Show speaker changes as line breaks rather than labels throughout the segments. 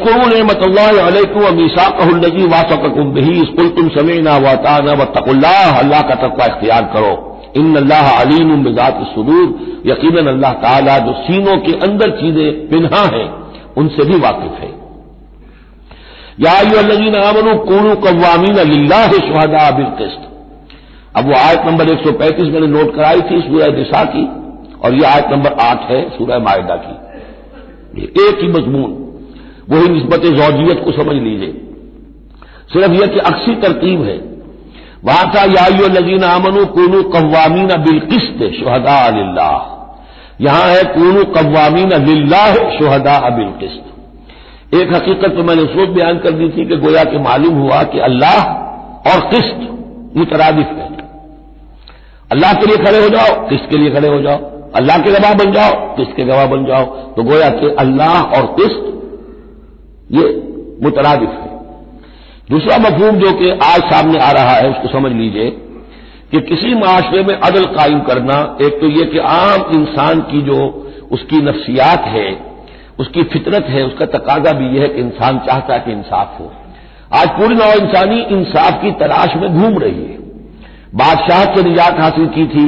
वस्कुरू नमत मीसाकजी वासकुम बही। स्कुल तुम समेना वाताना व तकुल्लाह अल्लाह का तकवा इख्तियार करो। इन अल्लाह अलीम मिजात सुदूर। यकीन अल्लाह ताला जो सीनों के अंदर चीज़ें पिन्हा हैं, उनसे भी वाकिफ है। याजीन आमनु कूनू कवामीन अल्लाह शहदा बिलकिस्त अब वो आयत नंबर एक सौ पैंतीस मैंने नोट कराई थी सूरह दिशा की, और यह आयत नंबर आठ है सूरह मायदा की। एक ही मजमून। वही नस्बत जौजियत को समझ लीजिए। सिर्फ़ यह कि अक्सी तरतीब है। था यायो लजीन आमनु कूनू कवामीन बिलकिस्त शहदा अल्लाह यहाँ है कूनू कवामीन अल्लाह शहदा बिलकिस्त एक हकीकत तो मैंने सोच बयान कर दी थी कि गोया के मालूम हुआ कि अल्लाह और किस्त मुतरादिफ है। अल्लाह के लिए खड़े हो जाओ किस्त के लिए खड़े हो जाओ। अल्लाह के गवाह बन जाओ किस्त के गवाह बन जाओ। तो गोया कि अल्लाह और किस्त ये मुतरादिफ है। दूसरा मफहूम जो कि आज सामने आ रहा है, उसको समझ लीजिए कि किसी माशरे में अदल कायम करना, एक तो यह कि आम इंसान की जो उसकी नफ्सियात है, उसकी फितरत है, उसका तकाजा भी यह है कि इंसान चाहता है कि इंसाफ हो। आज पूरी नौ इंसानी इंसाफ की तलाश में घूम रही है। बादशाह से निजात हासिल की थी,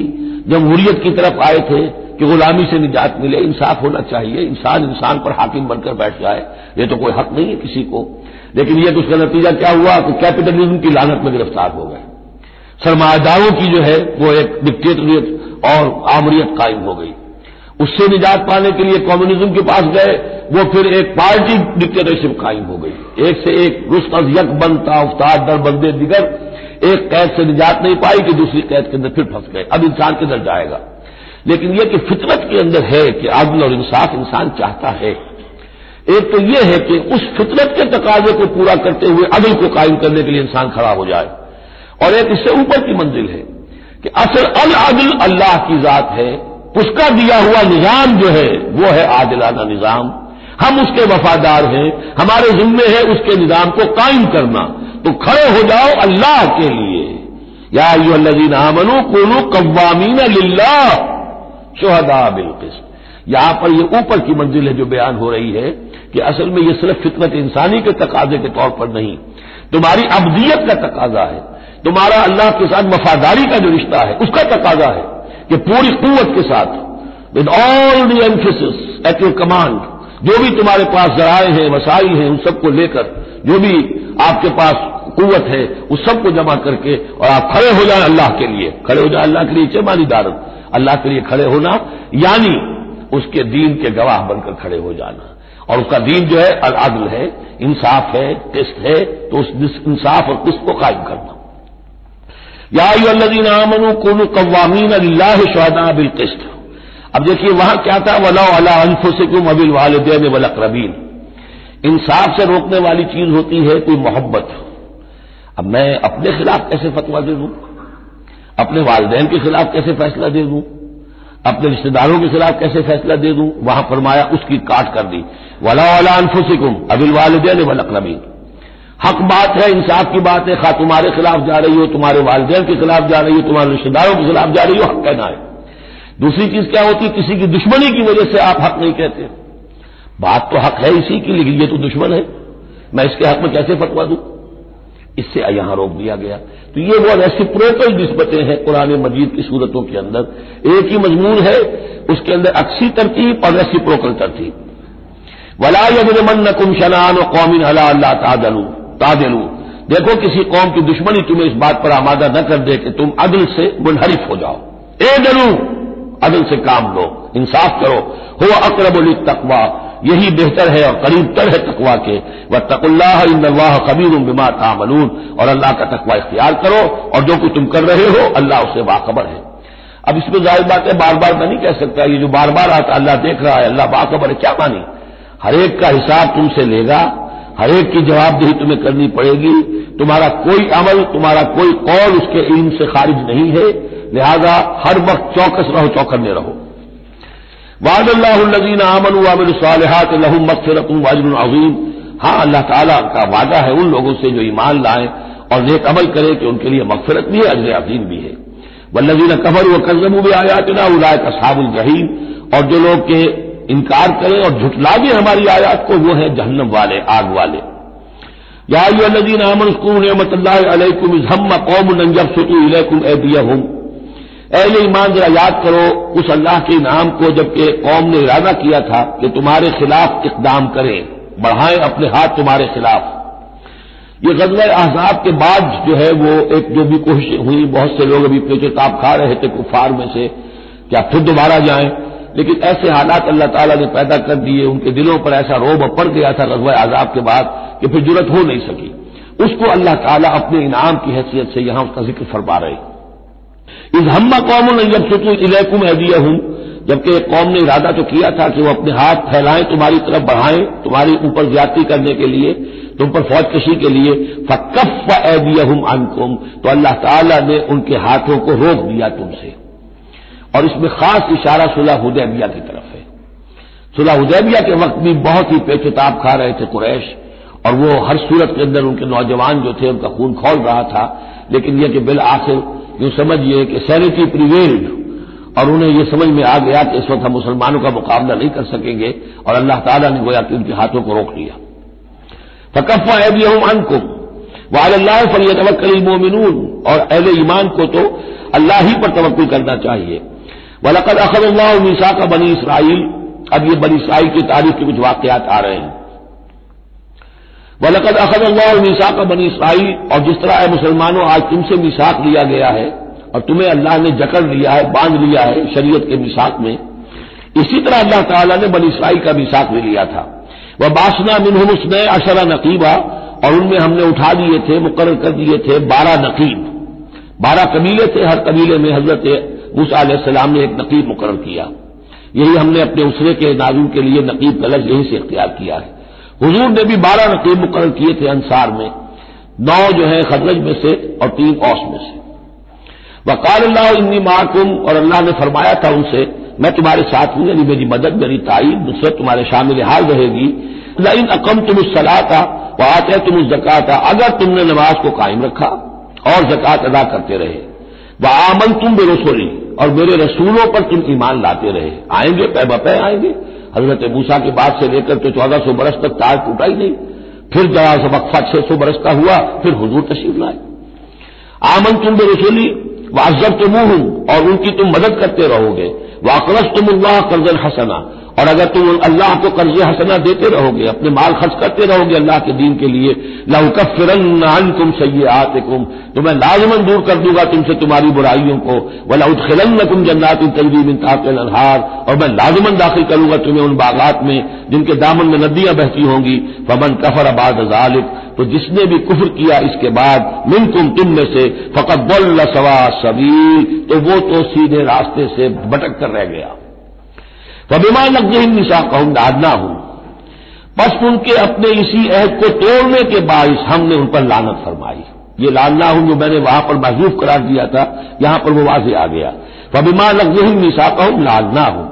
जमहूरियत की तरफ़ आए थे कि गुलामी से निजात मिले, इंसाफ होना चाहिए, इंसान इंसान पर हाकिम बनकर बैठ जाए, ये तो कोई हक नहीं है किसी को। लेकिन यह तो उसका नतीजा क्या हुआ कि कैपिटलिज्म की लानत में गिरफ़्तार हो गए। सरमादारों की जो है, वो एक डिक्टेटरियत और आमरीत कायम हो गई। उससे निजात पाने के लिए कम्युनिज्म के पास गए, वो फिर एक पार्टी डिक्टेटरशिप कायम हो गई। एक से एक रुस्त यक बनता, उफ्तार दर बंदे दिगर, एक कैद से निजात नहीं पाई कि दूसरी कैद के अंदर फिर फंस गए। अब इंसान किधर जाएगा। लेकिन यह कि फितरत के अंदर है कि आदल और इंसाफ, इंसान चाहता है। एक तो यह है कि उस फितरत के तकाजे को पूरा करते हुए अदल को कायम करने के लिए इंसान खड़ा हो जाए। और एक इससे ऊपर की मंजिल है कि असल अल अदल अल्लाह की जात है। उसका दिया हुआ निज़ाम जो है, वो है आदिलाना निज़ाम। हम उसके वफादार हैं, हमारे जिम्मे है, उसके निज़ाम को कायम करना। तो खड़े हो जाओ अल्लाह के लिए। या यू अल्लाजीन आमनु कोनू कवामीन लिल्लाह। शोहदा बिलकिस्त यहाँ पर यह ऊपर की मंजिल है जो बयान हो रही है कि असल में यह सिर्फ़ फितरत इंसानी के तकाजे के तौर पर नहीं, तुम्हारी अबदियत का तकाजा है। तुम्हारा अल्लाह के साथ वफादारी का जो रिश्ता है, उसका तकाजा है कि पूरी कुत के साथ with all the emphasis at your command जो भी तुम्हारे पास जराए हैं वसाइल हैं, उन सबको लेकर, जो भी आपके पास कुत है, उस सबको जमा करके और आप खड़े हो जाए अल्लाह के लिए। खड़े हो जाए अल्लाह के लिए चेमानी दारत अल्लाह के लिए खड़े होना, यानी उसके दीन के गवाह बनकर खड़े हो जाना। और उसका दीन जो है अदल है, इंसाफ है, किस्त है तो उस इंसाफ और किस्त को कायम करना। यादीन कवामीन अल्लाह शहदा बिल किस्त। अब देखिए, वहाँ क्या था? वला अला अनफुसकुम अबिल वालदेन वलकरबीन इंसाफ से रोकने वाली चीज़ होती है कोई मोहब्बत। अब मैं अपने खिलाफ कैसे फतवा दे दूँ? अपने वालदेन के खिलाफ कैसे फैसला दे दूँ? अपने रिश्तेदारों के खिलाफ कैसे फैसला दे दूँ? वहाँ फरमाया, उसकी काट कर दी। वला वाला अनफुसिकुम, अबिल वालदेन वलकरबीन हक बात है, इंसाफ की बात है, खा तुम्हारे खिलाफ जा रही हो, तुम्हारे वालदेन के खिलाफ जा रही हो, तुम्हारे रिश्तेदारों के खिलाफ जा रही हो, हक कहना है। दूसरी चीज़ क्या होती है? किसी की दुश्मनी की वजह से आप हक नहीं कहते। बात तो हक है इसी की, लेकिन ये तो दुश्मन है। मैं इसके हक में कैसे फतवा दूँ? इससे यहाँ रोक दिया गया। तो ये वो रेसिप्रोकल निस्बतें हैं कुरान मजीद की सूरतों के अंदर। एक ही मजमून है, उसके अंदर अक्सी तरतीब और रेसिप्रोकल तरतीब वला यजमन कुम शनान कौमिन अला अल्लाह तादलू तादलू। देखो किसी कौम की दुश्मनी तुम्हें इस बात पर आमादा न कर दे कि तुम अदल से मुनहरिफ हो जाओ। ए डरू अदल से काम लो, इंसाफ करो। हो अकरबुल तकवा यही बेहतर है और करीब तर है तकवा के। वह तकुल्लाह इंदल्लाह कबीर बिमा तामलून। और अल्लाह का तकवा इख्तियार करो और जो कुछ तुम कर रहे हो, अल्लाह उससे बाखबर है। अब इसमें ज़ाहिर बात है बार बार मैं नहीं कह सकता, ये जो बार बार आता अल्लाह देख रहा है, अल्लाह बाखबर है, क्या मानी? हरेक का हिसाब तुमसे लेगा हरेक की जवाबदेही तुम्हें करनी पड़ेगी। तुम्हारा कोई अमल, तुम्हारा कोई कौल उसके इल्म से खारिज नहीं है। लिहाजा हर वक्त चौकस रहो, चौकन्ने रहो। वादल्लाजीन आमन वामिल सालहत लहम मकफरत वाजन अजीम। हाँ अल्लाह ताला का वादा है उन लोगों से जो ईमान लाए और नेक अमल करे कि उनके लिए मकफरत भी है, अजर अजीम भी है। वल्लजीन कफर व कजमू भी आयातना उलाय कसाबुल जहीम। और जो लोग के इनकार करें और झुटला भी हमारी आयात को, वो है जहन्नम वाले, आग वाले। याजीन अमन नमतुम हम कौम नंजब सुतु इलेकुम एदियहुम अहले ईमान जरा याद करो, उस अल्लाह के नाम को जबकि कौम ने इरादा किया था कि तुम्हारे खिलाफ इकदाम करें। बढ़ाएँ अपने हाथ तुम्हारे खिलाफ। ये गज़ल अहजाब के बाद जो है वो एक जो भी कोशिश हुई, बहुत से लोग अभी पेचोताप खा रहे थे कुफार में से, क्या फिर दोबारा जाएँ? लेकिन ऐसे हालात अल्लाह ताला ने पैदा कर दिए, उनके दिलों पर ऐसा रोब पड़ गया था गजवा आजाब के बाद कि फिर ज़रूरत हो नहीं सकी। उसको अल्लाह ताला अपने इनाम की हैसियत से यहाँ उसका ज़िक्र फरमा रहे। इस हम्मा कौम जब सुतु इलेकुम एदिया हूँ जबकि एक कौम ने इरादा तो किया था कि वो अपने हाथ फैलाएँ, तुम्हारी तरफ़ बढ़ाएँ, तुम्हारी ऊपर ज़्यादा करने के लिए, तुम पर फौज कशी के लिए। फकफ एदियहुम अनकुम। तो अल्लाह ताला ने उनके हाथों को रोक दिया तुमसे। और इसमें खास इशारा सुलह हुदैबिया की तरफ़ है। सुलह हुदैबिया के वक्त भी बहुत ही पेचताब खा रहे थे कुरैश। और वो हर सूरत के अंदर उनके नौजवान जो थे, उनका खून खोल रहा था। लेकिन यह कि बिल आखिर यूँ समझिए कि सैनिटी प्रिवेल्ड और उन्हें यह समझ में आ गया कि इस वक्त हम मुसलमानों का मुकाबला नहीं कर सकेंगे, और अल्लाह ताला ने गोया कि उनके हाथों को रोक लिया। फकफ़ा एबियम अनकुम वाल्लाह फल तवक्ल मोमिनून, और अहल ईमान को तो अल्लाह ही पर तवक्ल करना चाहिए। वलकद अखल्ला मीसा का बनी इसराइल, अब ये बनी इसराइल की तारीख के कुछ वाकयात आ रहे हैं। वलकद अखल्ला मीसा का बनी इसराइल, और जिस तरह है मुसलमानों, आज तुमसे मिसाक लिया गया है, और तुम्हें अल्लाह ने जकड़ लिया है, बाँध लिया है, शरीयत के मिसाक में, इसी तरह अल्लाह ताला ने बनी इसराइल का मिसाक भी लिया था। वह बासना मिनहुम उसने अशरा नकीबा, और उनमें हमने उठा दिए थे मुकर कर दिए थे, बारह नकीब। बारह कबीले थे, हर कबीले में हज़रत मूसा सलाम ने एक नकीब मुकर किया। यही हमने अपने उसरे के नाजुम के लिए नकीब कलश यहीं से इख्तियार किया है। हजूर ने भी बारह नकीब मुकर किए थे अंसार में। नौ जो है खजरज में से और तीन औस में से। वकाल अल्लाह इन्नी माकुम, और अल्लाह ने फरमाया था उनसे, मैं तुम्हारे साथ हूँ, यानी मेरी मदद, मेरी ताई नुसरत तुम्हारे शामिल हाल रहेगी। इन अकम तुम उस सलाता व आते तुम उस जक़ाता, अगर तुमने नमाज़ को कायम रखा और जक़ात अदा करते रहे। व आमन तुम बेरसोली, और मेरे रसूलों पर तुम ईमान लाते रहे। आएँगे पै बपै आएँगे। हज़रत मूसा के बाद से लेकर तो चौदह सौ बरस तक तार टूटा ही नहीं। फिर जरा से वक्फा छह सौ बरस का हुआ, फिर हजूर तशीफ लाए। आमन तुम बेरसोली वाजब तुम हूँ और उनकी तुम मदद करते रहोगे। वाकरस तुम अल्लाह कर्जन हसना। और अगर तुम अल्लाह को कर्ज हसना देते रहोगे, अपने माल खर्च करते रहोगे अल्लाह के दीन के लिए लउकफिरन तुम सही आते कुम तो मैं लाजमन दूर कर दूँगा तुमसे तुम्हारी बुराइयों को वलाउद खिलन तुम जन्नात तजरीब इंताकल अनहार, और मैं लाजमन दाखिल करूँगा तुम्हें उन बागात में, जिनके दामन में नदियाँ बहती होंगी, फमन कफर आबाद जालिक तो जिसने भी कुफर किया इसके बाद मिन तुम तुम में से फकत सवा सबील तो वो तो सीधे रास्ते से भटक कर रह गया। फबिमा नकजहिम निशा कहूँ दादना हूँ बस उनके अपने इसी अहद को तोड़ने के बायस हमने उन पर लानत फरमाई। ये लाना हूँ जो मैंने वहाँ पर महजूफ करार दिया था, यहाँ पर वो वाजे आ गया। फबिमा नकजहिम निशा कहूँ लादना हूँ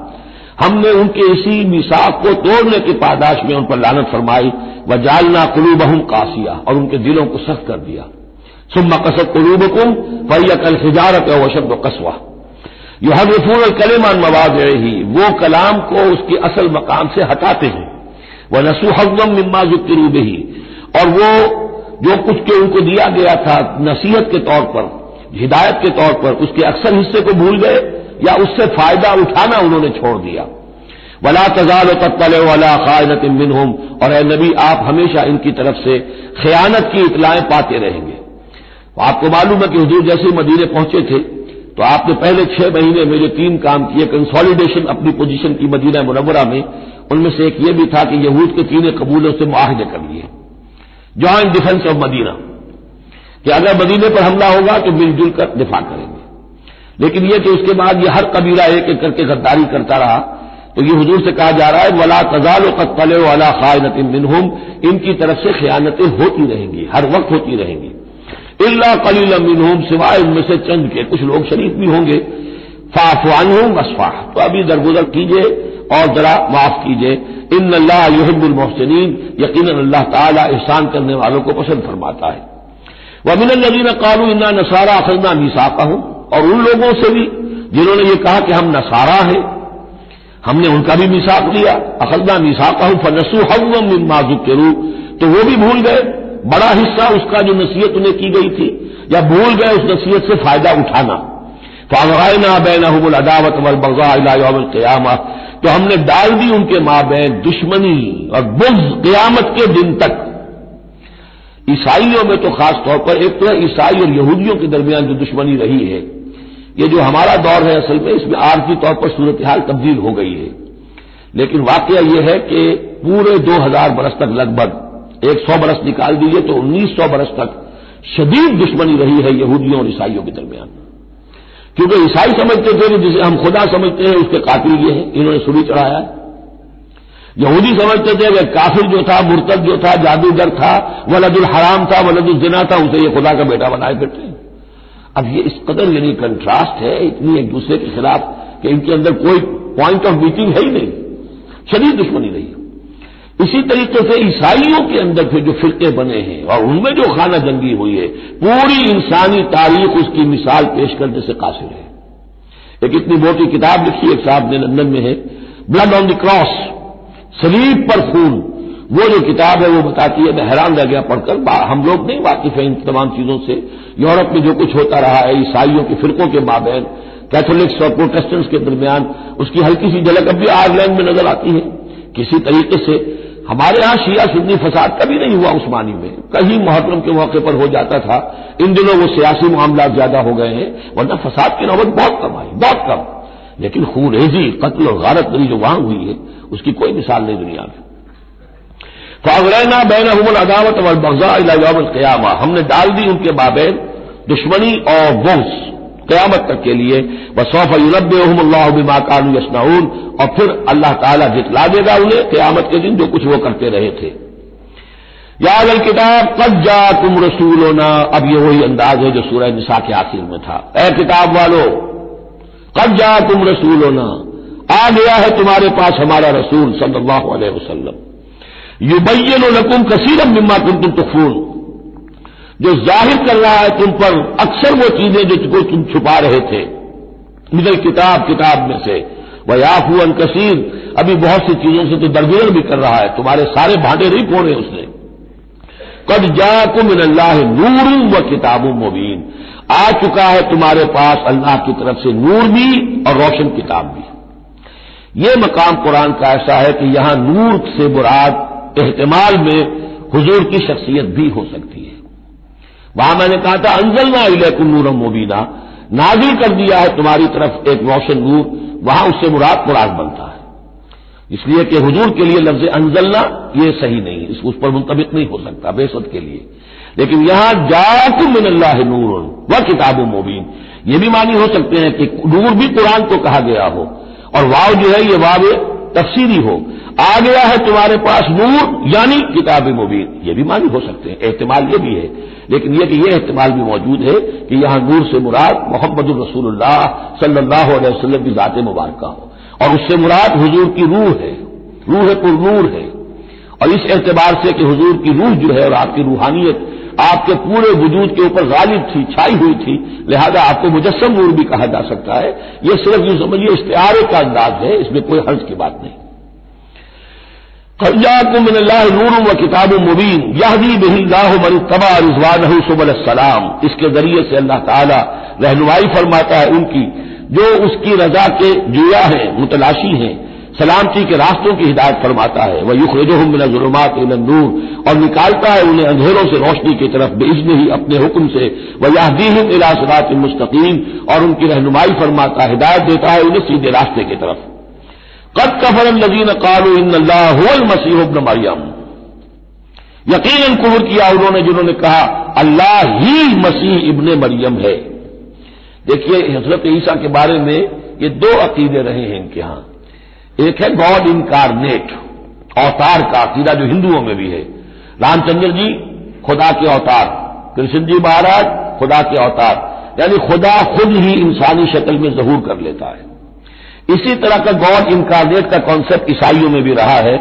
हमने उनके इसी मिसाक को तोड़ने की पादाश में उन पर लानत फरमाई व जालना कुलूबहम कासिया, और उनके दिलों को सख्त कर दिया। सुम्मा कसत कुलूबकुम फैया कल हिजारत वशब कसवा। यह हजफूल कलेमान मवाद ही वो कलाम को उसके असल मकाम से हटाते हैं। वह नसू हजम मिम्मा जुक्रूब ही और वो जो कुछ के उनको दिया गया था नसीहत के तौर पर, हिदायत के तौर पर, उसके अक्सर हिस्से को भूल गए या उससे फ़ायदा उठाना उन्होंने छोड़ दिया। वला तजाल तत्तल वला खायनत मिन और ए नबी, आप हमेशा इनकी तरफ़ से खयानत की इतलाएँ पाते रहेंगे। आपको मालूम है कि हजूर जैसे मदीने पहुँचे थे तो आपने पहले छह महीने में जो तीन काम किए कंसोलिडेशन अपनी पोजीशन की मदीना मुनवरा में। उनमें से एक ये भी था कि यहूद के तीन कबूलों से मुआहदे कर लिए। Joint defence of Medina. कि अगर मदीने पर हमला होगा तो मिलजुल कर दिफा करेंगे। लेकिन यह कि उसके बाद यह हर कबीला एक एक करके गद्दारी करता रहा तो ये हजूर से कहा जा रहा है, वला तजाल कत्तल वाला खायनत मिनहुम। इनकी तरफ़ से खयानतें होती रहेंगी, हर वक्त होती रहेंगी। इल्ला कलील मिनहुम, सिवाय उनमें से चंद के कुछ लोग शरीफ भी होंगे। फाफवान हूँ वसफाह। तो अभी दरगुजर कीजिए और जरा माफ़ कीजिए। इन अल्लाह युहिबुल मोहसिन यकीन अल्लाह ताला एहसान करने वालों को पसंद फरमाता है। वह मिन नबीन कालू इन्ना नसारा अखजना मीसाका हूँ और उन लोगों से भी जिन्होंने ये कहा कि हम नसारा हैं, हमने उनका भी मिसाक लिया अखजना मिसाका हूँ फनसू हम माजुक के रूप तो वो भी भूल गए। बड़ा हिस्सा उसका जो नसीहत उन्हें की गई थी। या भूल गए उस नसीहत से फ़ायदा उठाना। फागना बैन अहमुल अदावत वल बगजा क्यामा। तो हमने डाल दी उनके माँ बहन दुश्मनी और बुग्ज क्यामत के दिन तक। ईसाइयों में तो खास तौर पर एक तो ईसाई और यहूदियों के दरमियान जो दुश्मनी रही है, ये जो हमारा दौर है असल में, इसमें आर्थिक तौर पर सूरत हाल तब्दील हो गई है। लेकिन वाकया यह है कि पूरे दो हज़ार बरस तक लगभग एक सौ बरस निकाल दीजिए तो उन्नीस सौ बरस तक शदीद दुश्मनी रही है यहूदियों और ईसाइयों के दरमियान। क्योंकि ईसाई समझते थे कि जिसे हम खुदा समझते हैं, उसके कातिल ये हैं, इन्होंने सुरी चढ़ाया यहूदी समझते थे कि काफिर जो था, मुर्तद जो था, जादूगर था, वलदुल हराम था, वलदुल जिना था, उसे ये खुदा का बेटा बनाए फिरते अब ये इस कदर यानी कंट्रास्ट है, इतनी एक दूसरे के खिलाफ कि इनके अंदर कोई पॉइंट ऑफ़ मीटिंग है ही नहीं। शरीर दुश्मनी नहीं इसी तरीके से ईसाइयों के अंदर फिर जो फिरके बने हैं और उनमें जो खाना जंगी हुई है, पूरी इंसानी तारीख उसकी मिसाल पेश करने से कासिर है। एक इतनी मोटी किताब लिखी एक साहब ने लंदन में है ब्लड ऑन द क्रॉस सलीब पर खून। वो जो किताब है वो बताती है, मैं हैरान रह गया पढ़कर हम लोग नहीं वाकिफ हैं इन तमाम चीज़ों से। यूरोप में जो कुछ होता रहा है, ईसाइयों के फिरकों के माबेन कैथोलिक्स और प्रोटेस्टेंट्स के दरमियान, उसकी हल्की सी झलक अब भी आयरलैंड में नज़र आती है। किसी तरीके से हमारे यहाँ शिया सुन्नी फसाद कभी नहीं हुआ उस्मानी में। कहीं मोहतरम के मौके पर हो जाता था। इन दिनों वो सियासी मामला ज़्यादा हो गए हैं, वरना फसाद की नौबत बहुत कम आई, बहुत कम। लेकिन खूरेजी, कत्ल और गारत जो वहाँ हुई है, उसकी कोई मिसाल नहीं दुनिया में। फागरैना बैन हमल अदावत और बगजा क्यामा। हमने डाल दी उनके बाबेन दुश्मनी और बोस क्यामत तक के लिए, वसौफ यूरबल्लाबिमा कानू यसनाउन और फिर अल्लाह ताला जितला देगा उन्हें क्यामत के दिन जो कुछ वो करते रहे थे। याद अल किताब, कद जा तुम रसूलोना, अब ये वही अंदाज है जो सूरह निशा के आखिर में था। ए किताब वालो, कद जा तुम रसूलोना, आ गया है तुम्हारे पास हमारा रसूल सल्लल्लाहु अलैहि वसल्लम। युबैन लकुम कसीरम मिम्मा तुम तुम तुफून जो ज़ाहिर कर रहा है तुम पर, अक्सर वो चीज़ें जो तुम छुपा रहे थे। मिदल किताब किताब में से। वह याफू कसीर, अभी बहुत सी चीज़ों से तो दरगुजर भी कर रहा है। तुम्हारे सारे भांडे नहीं फोड़े उसने। कद जाकुम अल्लाह नूर व किताब मुबीन। आ चुका है तुम्हारे पास अल्लाह की तरफ़ से नूर भी और रोशन किताब भी। ये मकाम कुरान का ऐसा है कि यहाँ नूर से बुराद एहतमाल में हुजूर की शख्सियत भी हो सकती है। वहाँ मैंने कहा था, अंजलना नूरम मुबीना। नाजिल कर दिया है तुम्हारी तरफ़ एक रोशन नूर, वहाँ उससे मुराद कुरान बनता है। इसलिए कि हजूर के लिए लफ्ज अंजलना, ये सही नहीं, इस उस पर मुंतबिक नहीं हो सकता बेसत के लिए। लेकिन यहाँ, जाकुम मिन अल्लाह नूर व किताब मुबीन। ये भी मानी हो सकते हैं कि नूर भी कुरान को कहा गया हो। और वाव जो है, ये वाव तफसीरी हो। आ गया है तुम्हारे पास नूर, यानी किताब मुबीन। ये भी मानी हो सकते हैं, एहतमाल ये भी है। लेकिन यह कि यह एहतमाल भी मौजूद है कि यहाँ नूर से मुराद मोहम्मद रसूलुल्लाह सल्लल्लाहु अलैहि वसल्लम की ज़ात मुबारक हो। और उससे मुराद हुजूर की रूह है रूह पुर नूर है। और इस एतबार से कि हुजूर की रूह जो है और आपकी रूहानियत आपके पूरे वजूद के ऊपर गालिब थी, छाई हुई थी। लिहाजा आपको मुजस्म नूर भी कहा जा सकता है। यह सिर्फ़ यूँ समझिए इश्तेहारे का अंदाज है, इसमें कोई हर्ज की बात नहीं। मिनल्लाह नूर व किताब मुबीन। यहदी बहिल्लाह मन तबा रिजवान सुबल सलाम। इसके ज़रिए से अल्लाह ताला रहनुमाई फरमाता है उनकी। जो उसकी रजा के जुया हैं, मुतलाशी हैं सलामती के रास्तों की हिदायत फरमाता है। वह युखरजुम जुलमात नूर। और निकालता है उन्हें अंधेरों से रोशनी की तरफ़ बेइजने ही अपने हुक्म से। वह यादीहिम इलासरात मुस्तकीम। और उनकी रहनुमाई फरमाता है हिदायत देता है उन्हें सीधे रास्ते की तरफ़। कद कफर नजीन कालू इन मसीह मरियम। यकीन कुहर किया उन्होंने जिन्होंने कहा, अल्लाह ही मसीह इबन मरियम है। देखिए, हज़रत ईसा के बारे में ये दो अकीदे रहे हैं इनके यहाँ। एक है गॉड इनकारनेट, अवतार का अकीदा जो हिंदुओं में भी है। रामचंद्र जी, खुदा के अवतार। कृष्ण जी महाराज, खुदा के अवतार। यानी खुदा खुद ही इंसानी शक्ल में जहूर कर लेता है। इसी तरह का गॉड इनकारनेट का कॉन्सेप्ट ईसाइयों में भी रहा है,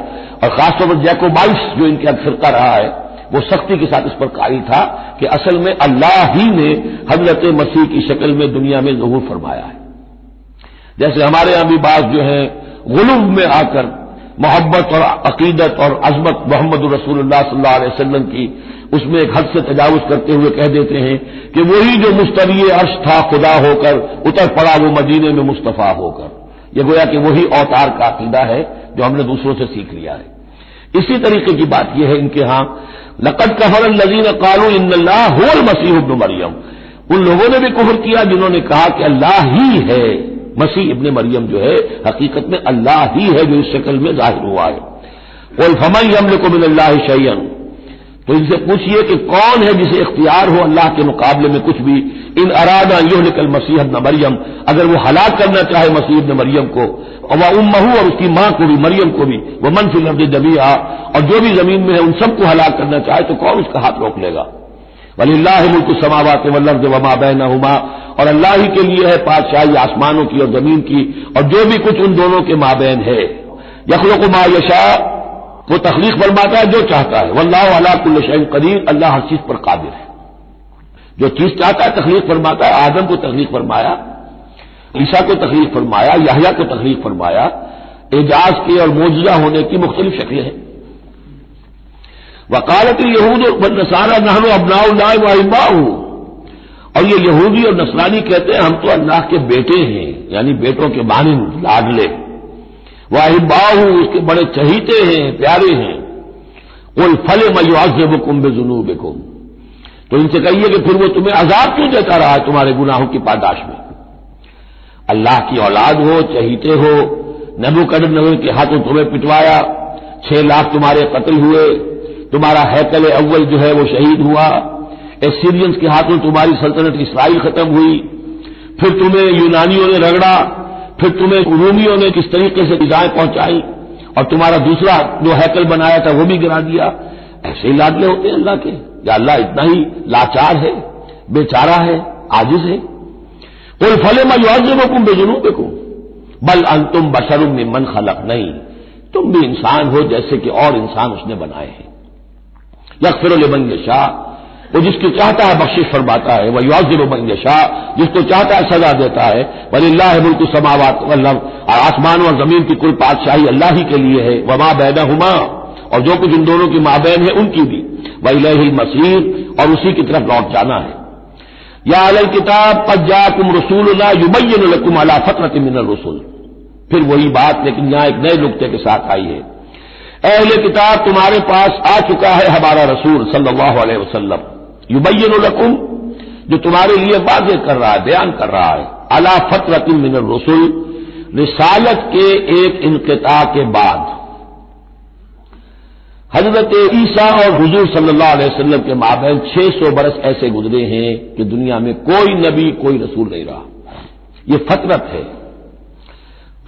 और खासतौर पर जैकोबाइस जो इनके अक्सर का रहा है, वो सख्ती के साथ इस पर कायल था कि असल में अल्लाह ही ने हज़रत मसीह की शक्ल में दुनिया में जहूर फरमाया है। जैसे हमारे यहाँ भी बात जो है गुलूब में आकर मोहब्बत और अकीदत और अजमत मोहम्मद अलैहि वसल्लम की उसमें एक हद से तजावज करते हुए कह देते हैं कि वही जो मुस्तवी अर्श था खुदा होकर, उतर पड़ा वो मदीने में मुस्तफ़ा होकर। यह गोया कि वही अवतार का अकीदा है जो हमने दूसरों से सीख लिया है। इसी तरीके की बात यह है इनके यहाँ, लकद कफर नजीन कानू इन होल मसीह मरियम। उन लोगों ने भी कुफर किया जिन्होंने कहा कि अल्लाह ही है। मसीह इबन मरियम जो है, हकीकत में अल्लाह ही है जो इस शक्ल में ज़ाहिर हुआ है। और फमई हमले को मिल अल्लाह तो इनसे पूछिए कि कौन है जिसे इख्तियार हो अल्लाह के मुकाबले में कुछ भी? इन अरादा यो निकल मसीह न मरियम। अगर वो हलाक करना चाहे मसीह न मरियम को, और वह उम्महू और उसकी माँ को भी, मरियम को भी वह मनफिल लफ्ज जबिया और जो भी ज़मीन में है उन सबको हलाक करना चाहे तो कौन उसका हाथ रोक लेगा? वलील्लाह मुल्क समावत वल्लभ वमा बैन हुमा और अल्लाह ही के लिए है पातशाही आसमानों की और ज़मीन की और जो भी कुछ उन दोनों के माबैन है। यखलो को मा यशा, वो तखलीक फरमाता है, जो चाहता है। वल्लाह अला कदीर, अल्लाह हर चीज़ पर काबिर है। जो चीज़ चाहता है, तखलीक फरमाता है। आदम को तखलीक फरमाया, ईसा को तखलीक फरमाया, याहिया को तखलीक फरमाया। एजाज के और मौजूदा होने की मुख्तलिफ़ शक्लें हैं। वकालत यहूद नसारा, नहनो अबनाउल्ला वाइबाहू और ये यहूदी और नसरानी कहते हैं, हम तो अल्लाह के बेटे हैं, यानी बेटों के मानिंद लाडले। वाहिबाहू उसके बड़े चहीते हैं, प्यारे हैं। कोई फल मयुआजब कुंभ जुनूब कुम तो इनसे कहिए कि फिर वो तुम्हें आज़ाद क्यों देता रहा है तुम्हारे गुनाहों की पादाश में? अल्लाह की औलाद हो, चहीते हो नबू कदर नगर के हाथों तुम्हें पिटवाया, छह लाख तुम्हारे कत्ल हुए तुम्हारा हैकल अव्वल जो है वो शहीद हुआ। एसीरियंस के हाथों तुम्हारी सल्तनत इसराइल खत्म हुई। फिर तुम्हें यूनानियों ने रगड़ा। फिर तुम्हें रूमियों ने किस तरीके से इजाएँ पहुंचाई। और तुम्हारा दूसरा जो हैकल बनाया था वो भी गिरा दिया। ऐसे ही लाडले होते हैं अल्लाह के। या अल्लाह इतना ही लाचार है, बेचारा है, आजिज है। कोई फले मैं कुम बेजुनूब को बल अंतुम बशरुम में मन खलक। नहीं, तुम भी इंसान हो जैसे कि और इंसान उसने बनाए हैं। यकफिर शाह वो जिसको चाहता है बख्शिश फरमाता है, वह युजिब शाह जिसको चाहता है सजा देता है वल्लाह मुल्क समावत वल्लभ आसमान और ज़मीन की कुल पातशाही अल्लाह ही के लिए है, वमा बैदा हुमा और जो कुछ इन दोनों की माबैन है, उनकी भी। वही मसीर और उसी की तरफ़ लौट जाना है। या अल किताब कज्जा कुम रसूल युबैन अला फतरत मिन रसूल। फिर वही बात, लेकिन यहाँ एक नए नुकते के साथ आई है। अहले किताब तुम्हारे पास आ चुका है हमारा रसूल सल्लल्लाहु अलैहि वसल्लम। युबैन जो तुम्हारे लिए वाजे कर रहा है, बयान कर रहा है। अला फतरतिन मिन रसुल, रिसालत के एक इनकता के बाद। हज़रत ईसा और हजूर सल्लल्लाहु अलैहि वसल्लम के माबेन छह सौ बरस ऐसे गुजरे हैं कि दुनिया में कोई नबी, कोई रसूल नहीं रहा। ये फतरत है।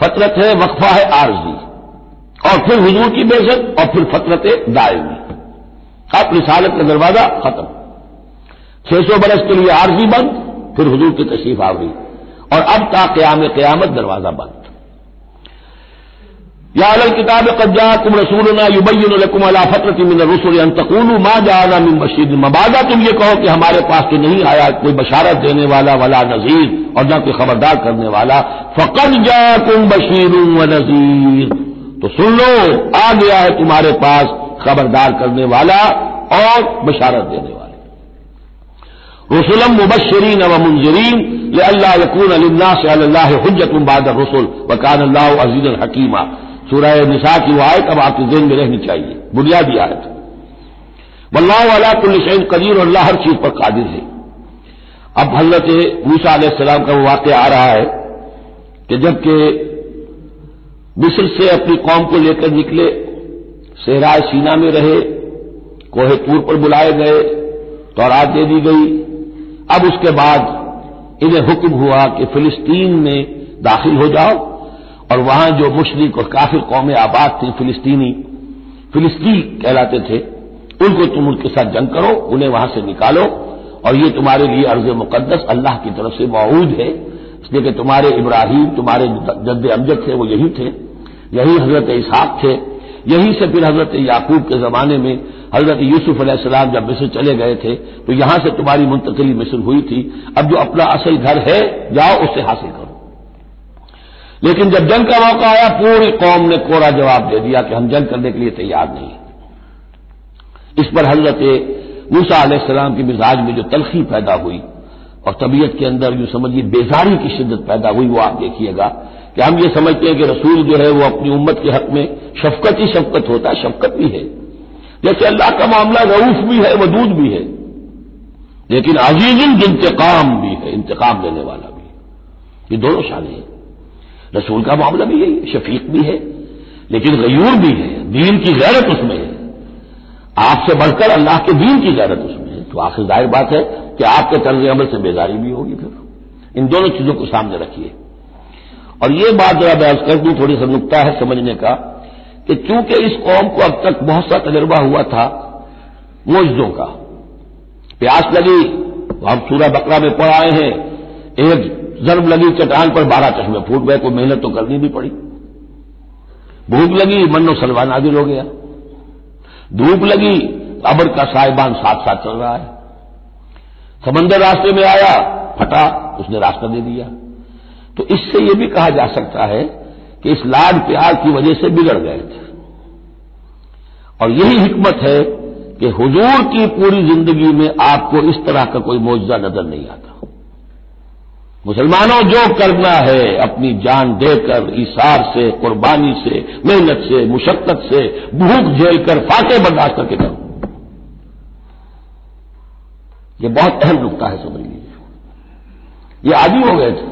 फतरत है वक्फा है आरजी। और फिर हजूर की बेजत और फिर फतरत दायमी। अब रिसालत का दरवाज़ा खत्म। छह सौ बरस के लिए आरजी बंद, फिर हजूर की तशरीफ़ आ गई। और अब ता क्याम क्यामत दरवाज़ा बंद। या अल किताब कज्जा तुम रसूलना युबैनकुम अला फतरत रसुल मा जाना मिन बशीर मबादा तुम ये कहो कि हमारे पास तो नहीं आया कोई बशारत देने वाला, वला नजीर, और न कोई खबरदार करने वाला। फ़कत जा तुम बशीर व नजीर। तो सुन लो, आ गया है तुम्हारे पास खबरदार करने वाला और बशारत देने वाले। रसुलम मुबशरीन व मुंजरीन अल्लाह यकून अल्लाह से अल्लाह हजत बाद रसुल वकान अल्लाह अज़ीज़ हकीमा। सूरह निशा की वो आयत अब आपके जेन में रहनी चाहिए, बुनियादी आयत। वल्लाह वाला कुल्लशैन कदीर अल्लाह हर चीज़ पर कादिर है। अब हज़रत मूसा सलाम का वो वाक़ आ रहा है कि जबकि मिस्र से अपनी कौम को लेकर निकले, सहराय सीना में रहे कोहे तूर पर बुलाए गए, तौरात दे दी गई। अब उसके बाद इन्हें हुक्म हुआ कि फिलिस्तीन में दाखिल हो जाओ और वहाँ जो मुशरक और काफिर कौमें आबाद थी फिलिस्तीनी, फिलिस्ती कहलाते थे, उनको तुम उनके साथ जंग करो, उन्हें वहाँ से निकालो और ये तुम्हारे लिए अर्ज़ मुकदस अल्लाह की तरफ़ से मौजूद है। इसलिए कि तुम्हारे इब्राहिम, तुम्हारे जद्द अमजद थे, वो यही थे। यही हज़रत इसहाक थे। यहीं से फिर हज़रत याकूब के जमाने में हज़रत यूसुफ अलैहिस्सलाम जब मिस्र चले गए थे तो यहाँ से तुम्हारी मुंतकली मिस्र हुई थी। अब जो अपना असल घर है, जाओ उसे हासिल करो। लेकिन जब जंग का मौका आया, पूरी कौम ने कोरा जवाब दे दिया कि हम जंग करने के लिए तैयार नहीं इस पर हज़रत मूसा आसलाम के मिजाज में जो तलखी पैदा हुई, और तबीयत के अंदर जो समझिए, बेजारी की शिद्दत पैदा हुई, वो आप देखिएगा। कि हम ये समझते हैं कि रसूल जो है वो अपनी उम्मत के हक में शफकत ही शफकत होता है, शफकत भी है। जैसे अल्लाह का मामला रऊफ भी है, वदूद भी है। लेकिन अजीजुल इंतकाम भी है, इंतकाम लेने वाला भी है। ये दोनों शाने हैं। रसूल का मामला भी यही शफीक भी है, लेकिन गयूर भी है, दीन की गैरत उसमें है। आपसे बढ़कर अल्लाह के दीन की गैरत उसमें है। तो आखिर ज़ाहिर बात है कि आपके तर्ज अमल से बेजारी भी होगी फिर। इन दोनों चीज़ों को सामने रखिए। और ये बात जरा बयान कर दूँ थोड़ी सा नुकता है समझने का, कि चूँकि इस कौम को अब तक बहुत सा तजर्बा हुआ था मोजों का। प्यास लगी तो हम सूरा बकरा में पढ़ आए हैं, एक जर्ब लगी चट्टान पर बारह चश्मे फूट गए को मेहनत तो करनी भी पड़ी। भूख लगी मनो सलवा नादिल हो गया। धूप लगी, अबर का साहिबान साथ साथ चल रहा है। समंदर रास्ते में आया, फटा, उसने रास्ता दे दिया। तो इससे यह भी कहा जा सकता है कि इस लाड प्यार की वजह से बिगड़ गए थे। और यही हिकमत है कि हुजूर की पूरी ज़िंदगी में आपको इस तरह का कोई मुआवजा नज़र नहीं आता। मुसलमानों, जो करना है अपनी जान देकर इशार से, कुर्बानी से, मेहनत से, मुशक्कत से, भूख झेलकर फाके बर्दाश्त करके करो। ये बहुत अहम नुकता है, समझ लीजिए। ये आदि हो गए थे।